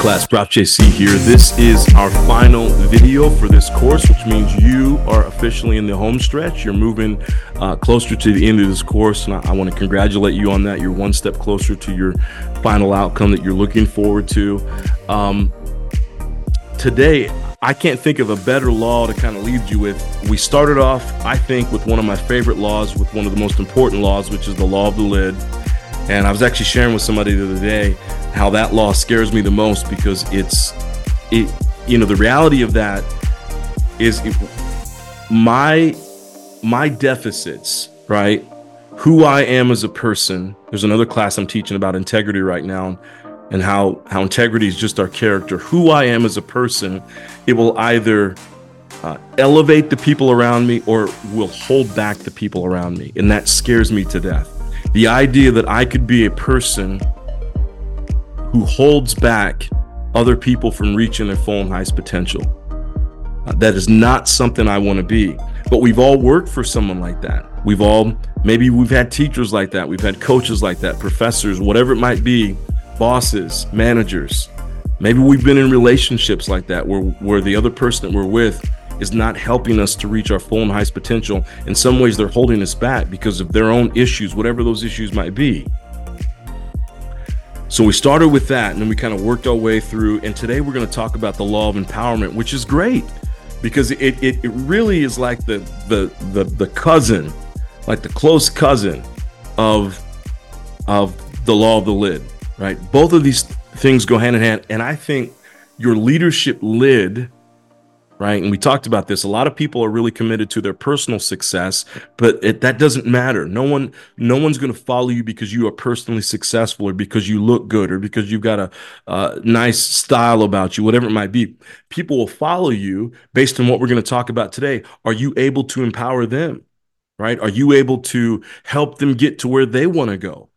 Class, Prof JC here. This is our final video for this course, which means you are officially in the home stretch. You're moving uh, closer to the end of this course, and I, I want to congratulate you on that. You're one step closer to your final outcome that you're looking forward to. Um, today, I can't think of a better law to kind of leave you with. We started off, I think, with one of my favorite laws, with one of the most important laws, which is the law of the lid. And I was actually sharing with somebody the other day how that law scares me the most because it's it you know the reality of that is it, my my deficits, right? Who I am as a person. There's another class I'm teaching about integrity right now and how how integrity is just our character. Who I am as a person, it will either uh, elevate the people around me or will hold back the people around me, and that scares me to death the idea that I could be a person who holds back other people from reaching their full and highest potential. Uh, that is not something I want to be. But we've all worked for someone like that. We've all, maybe we've had teachers like that. We've had coaches like that, professors, whatever it might be, bosses, managers. Maybe we've been in relationships like that where, where the other person that we're with is not helping us to reach our full and highest potential. In some ways, they're holding us back because of their own issues, whatever those issues might be. So we started with that and then we kind of worked our way through. And today we're going to talk about the law of empowerment, which is great because it, it, it really is like the, the, the, the cousin, like the close cousin of, of the law of the lid, right? Both of these things go hand in hand. And I think your leadership lid right? And we talked about this. A lot of people are really committed to their personal success, but it, that doesn't matter. No one, no one's going to follow you because you are personally successful or because you look good or because you've got a, a nice style about you, whatever it might be. People will follow you based on what we're going to talk about today. Are you able to empower them? Right? Are you able to help them get to where they want to go?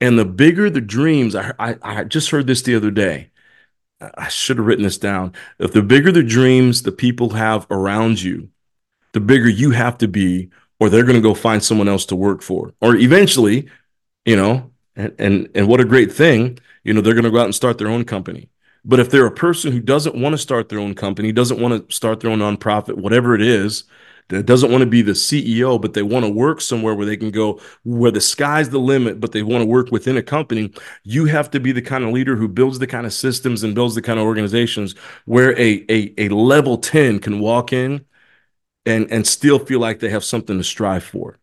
And the bigger the dreams, I, I, I just heard this the other day I should have written this down. If the bigger the dreams the people have around you, the bigger you have to be, or they're going to go find someone else to work for. Or eventually, you know, and, and, and what a great thing, you know, they're going to go out and start their own company. But if they're a person who doesn't want to start their own company, doesn't want to start their own nonprofit, whatever it is, that doesn't want to be the CEO, but they want to work somewhere where they can go where the sky's the limit, but they want to work within a company. You have to be the kind of leader who builds the kind of systems and builds the kind of organizations where a a, a level 10 can walk in and and still feel like they have something to strive for.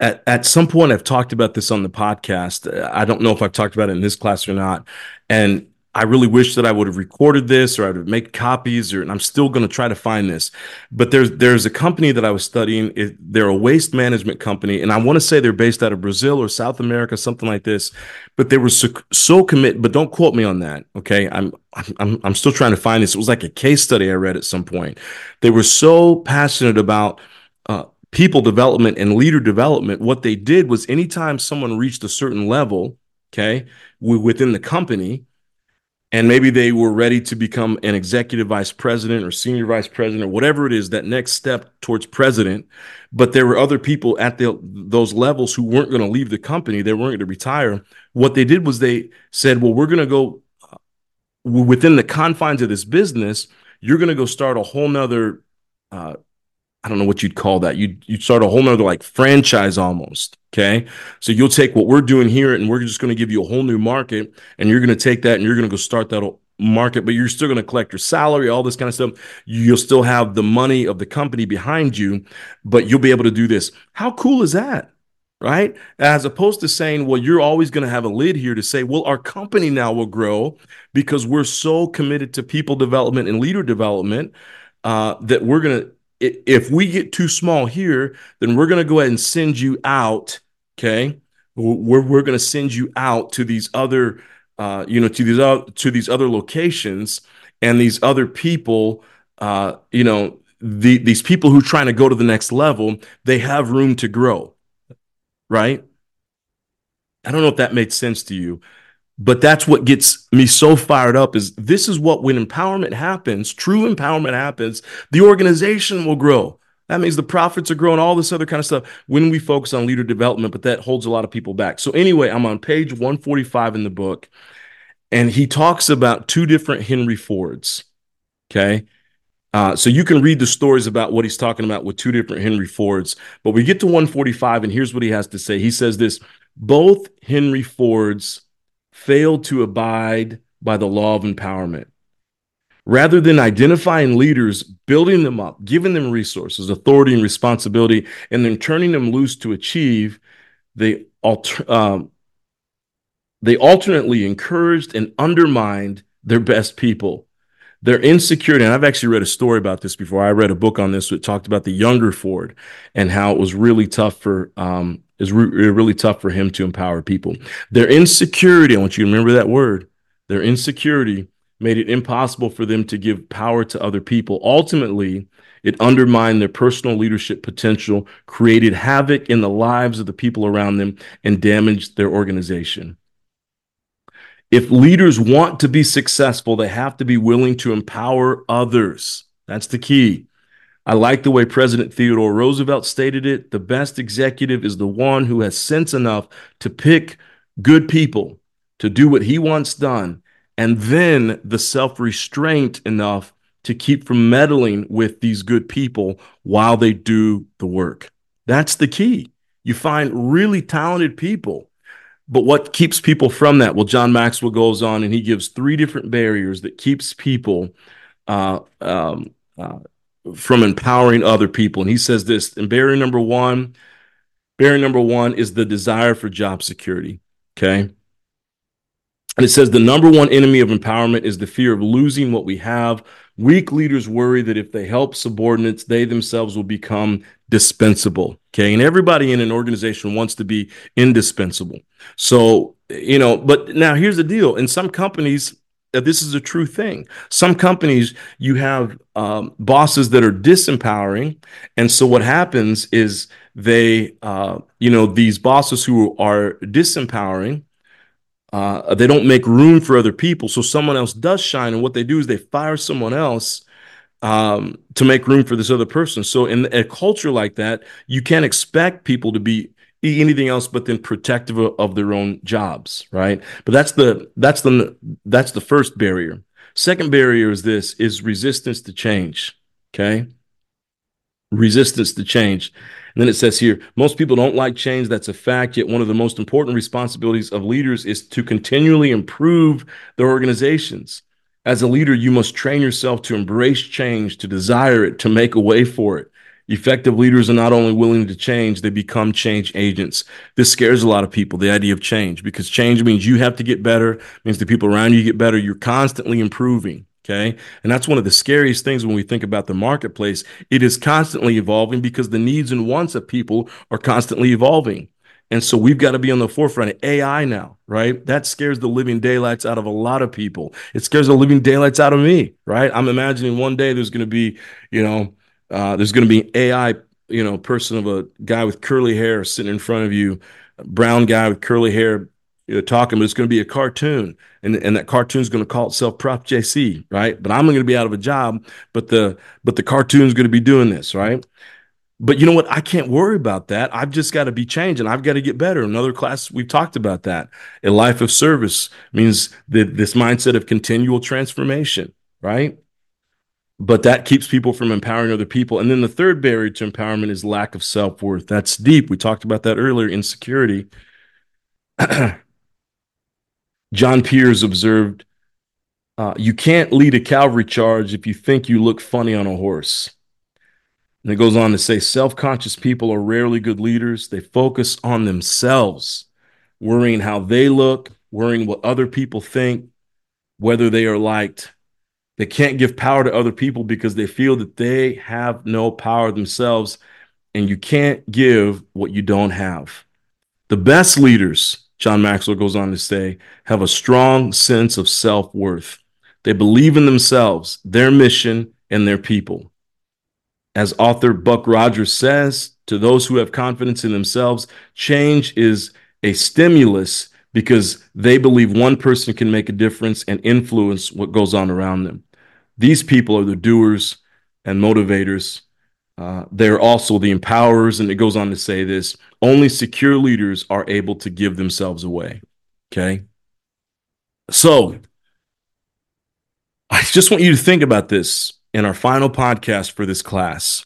At, at some point, I've talked about this on the podcast. I don't know if I've talked about it in this class or not. And I really wish that I would have recorded this or I would make copies or and I'm still going to try to find this. But there's there's a company that I was studying. It, they're a waste management company and I want to say they're based out of Brazil or South America, something like this. But they were so, so commit, but don't quote me on that. Okay. I'm I'm I'm still trying to find this. It was like a case study I read at some point. They were so passionate about uh, people development and leader development. What they did was anytime someone reached a certain level, okay, within the company, and maybe they were ready to become an executive vice president or senior vice president or whatever it is that next step towards president. But there were other people at the, those levels who weren't going to leave the company. They weren't going to retire. What they did was they said well we're going to go uh, within the confines of this business you're going to go start a whole nother uh, I don't know what you'd call that. You you start a whole nother like franchise almost. Okay. So you'll take what we're doing here and we're just going to give you a whole new market and you're going to take that and you're going to go start that market, but you're still going to collect your salary, all this kind of stuff. You'll still have the money of the company behind you, but you'll be able to do this. How cool is that? Right. As opposed to saying, well, you're always going to have a lid here to say, well, our company now will grow because we're so committed to people development and leader development uh, that we're going to if we get too small here, then we're going to go ahead and send you out. Okay, we're we're going to send you out to these other, uh, you know, to these other to these other locations, and these other people, uh, you know, the these people who are trying to go to the next level, they have room to grow, right? I don't know if that made sense to you, but that's what gets me so fired up is this is what when empowerment happens true empowerment happens the organization will grow that means the profits are growing all this other kind of stuff when we focus on leader development but that holds a lot of people back so anyway i'm on page 145 in the book and he talks about two different Henry Fords. Okay. Uh, so you can read the stories about what he's talking about with two different Henry Fords. But we get to 145, and here's what he has to say. He says this both Henry Fords failed to abide by the law of empowerment. Rather than identifying leaders, building them up, giving them resources, authority, and responsibility, and then turning them loose to achieve, they alter, um, they alternately encouraged and undermined their best people. Their insecurity, and I've actually read a story about this before. I read a book on this that talked about the younger Ford and how it was really tough for um, is re- uh, really tough for him to empower people. Their insecurity, I want you to remember that word. Their insecurity made it impossible for them to give power to other people. Ultimately, it undermined their personal leadership potential, created havoc in the lives of the people around them, and damaged their organization. If leaders want to be successful, they have to be willing to empower others. That's the key. I like the way President Theodore Roosevelt stated it. The best executive is the one who has sense enough to pick good people to do what he wants done, and then the self restraint enough to keep from meddling with these good people while they do the work. That's the key. You find really talented people but what keeps people from that? Well, John Maxwell goes on and he gives three different barriers that keeps people uh, um, uh, from empowering other people. And he says this: and barrier number one, barrier number one is the desire for job security. Okay. And it says the number one enemy of empowerment is the fear of losing what we have. Weak leaders worry that if they help subordinates, they themselves will become dispensable. Okay. And everybody in an organization wants to be indispensable. So, you know, but now here's the deal in some companies, this is a true thing. Some companies, you have um, bosses that are disempowering. And so what happens is they, uh, you know, these bosses who are disempowering, uh, they don't make room for other people. So someone else does shine. And what they do is they fire someone else um, to make room for this other person. So in a culture like that, you can't expect people to be anything else but then protective of their own jobs, right? But that's the that's the that's the first barrier. Second barrier is this is resistance to change. Okay. Resistance to change. And then it says here, most people don't like change. That's a fact. Yet one of the most important responsibilities of leaders is to continually improve their organizations. As a leader, you must train yourself to embrace change, to desire it, to make a way for it. Effective leaders are not only willing to change, they become change agents. This scares a lot of people, the idea of change, because change means you have to get better, means the people around you get better. You're constantly improving. Okay. And that's one of the scariest things when we think about the marketplace. It is constantly evolving because the needs and wants of people are constantly evolving. And so we've got to be on the forefront of AI now, right? That scares the living daylights out of a lot of people. It scares the living daylights out of me, right? I'm imagining one day there's going to be, you know, uh, there's going to be AI, you know, person of a guy with curly hair sitting in front of you, brown guy with curly hair you know, talking, but it's going to be a cartoon, and and that cartoon is going to call itself Prof JC, right? But I'm going to be out of a job, but the but the cartoon's going to be doing this, right? But you know what? I can't worry about that. I've just got to be changing. I've got to get better. Another class we've talked about that. A life of service means that this mindset of continual transformation, right? But that keeps people from empowering other people. And then the third barrier to empowerment is lack of self worth. That's deep. We talked about that earlier. Insecurity. John Peers observed, uh, "You can't lead a cavalry charge if you think you look funny on a horse." And it goes on to say self conscious people are rarely good leaders. They focus on themselves, worrying how they look, worrying what other people think, whether they are liked. They can't give power to other people because they feel that they have no power themselves. And you can't give what you don't have. The best leaders, John Maxwell goes on to say, have a strong sense of self worth. They believe in themselves, their mission, and their people. As author Buck Rogers says, to those who have confidence in themselves, change is a stimulus because they believe one person can make a difference and influence what goes on around them. These people are the doers and motivators. Uh, they're also the empowerers. And it goes on to say this only secure leaders are able to give themselves away. Okay. So I just want you to think about this in our final podcast for this class.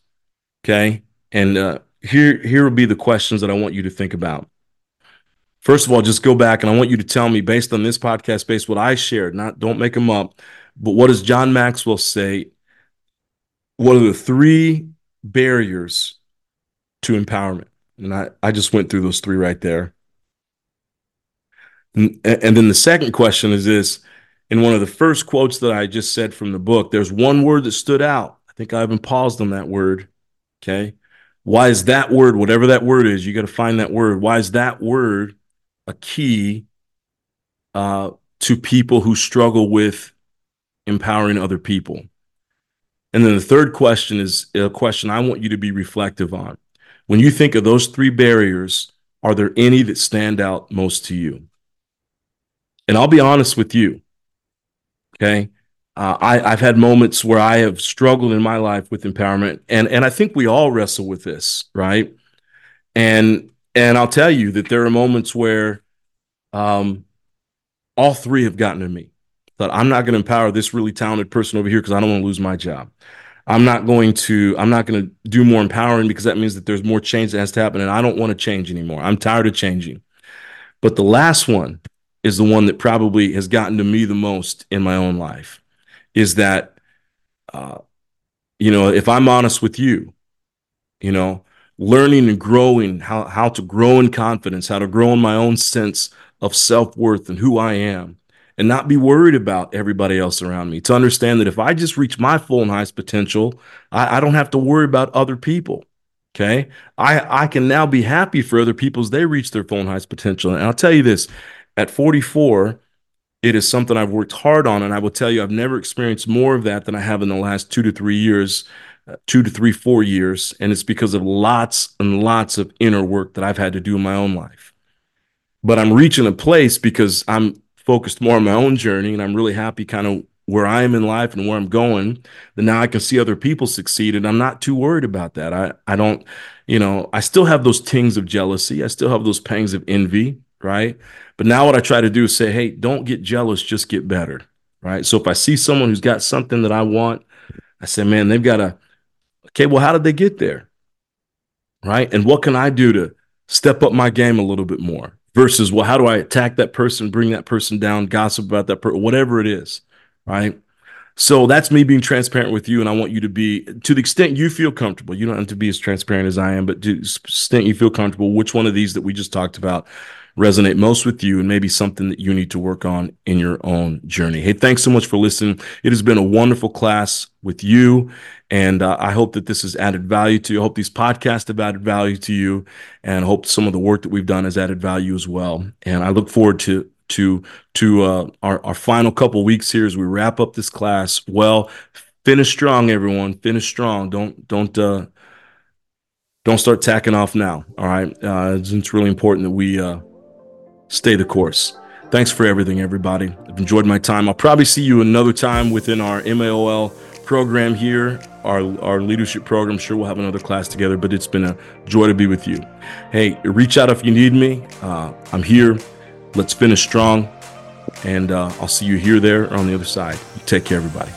Okay. And uh, here, here will be the questions that I want you to think about. First of all, just go back and I want you to tell me based on this podcast, based what I shared, not don't make them up, but what does John Maxwell say? What are the three barriers to empowerment? And I, I just went through those three right there. And, and then the second question is this in one of the first quotes that I just said from the book, there's one word that stood out. I think I even paused on that word. Okay. Why is that word, whatever that word is, you got to find that word. Why is that word a key uh, to people who struggle with empowering other people? And then the third question is a question I want you to be reflective on. When you think of those three barriers, are there any that stand out most to you? And I'll be honest with you. Okay. Uh, I, I've had moments where I have struggled in my life with empowerment, and and I think we all wrestle with this, right? And and I'll tell you that there are moments where, um, all three have gotten to me. That I'm not going to empower this really talented person over here because I don't want to lose my job. I'm not going to I'm not going to do more empowering because that means that there's more change that has to happen, and I don't want to change anymore. I'm tired of changing. But the last one is the one that probably has gotten to me the most in my own life is that uh, you know if i'm honest with you you know learning and growing how, how to grow in confidence how to grow in my own sense of self-worth and who i am and not be worried about everybody else around me to understand that if i just reach my full and highest potential i, I don't have to worry about other people okay i i can now be happy for other people as they reach their full and highest potential and i'll tell you this at 44, it is something I've worked hard on. And I will tell you, I've never experienced more of that than I have in the last two to three years, two to three, four years. And it's because of lots and lots of inner work that I've had to do in my own life. But I'm reaching a place because I'm focused more on my own journey and I'm really happy kind of where I am in life and where I'm going, then now I can see other people succeed. And I'm not too worried about that. I, I don't, you know, I still have those tings of jealousy. I still have those pangs of envy right? But now what I try to do is say, hey, don't get jealous, just get better, right? So if I see someone who's got something that I want, I say, man, they've got a, okay, well, how did they get there? Right. And what can I do to step up my game a little bit more versus, well, how do I attack that person, bring that person down, gossip about that person, whatever it is, right? So that's me being transparent with you, and I want you to be to the extent you feel comfortable. You don't have to be as transparent as I am, but to the extent you feel comfortable, which one of these that we just talked about resonate most with you and maybe something that you need to work on in your own journey. Hey, thanks so much for listening. It has been a wonderful class with you. And uh, I hope that this has added value to you. I hope these podcasts have added value to you. And I hope some of the work that we've done has added value as well. And I look forward to to to uh, our, our final couple weeks here as we wrap up this class. Well, finish strong, everyone. Finish strong. Don't don't uh, don't start tacking off now. All right, uh, it's, it's really important that we uh, stay the course. Thanks for everything, everybody. I've enjoyed my time. I'll probably see you another time within our MAOL program here, our, our leadership program. Sure, we'll have another class together, but it's been a joy to be with you. Hey, reach out if you need me. Uh, I'm here. Let's finish strong. And uh, I'll see you here, there, or on the other side. Take care, everybody.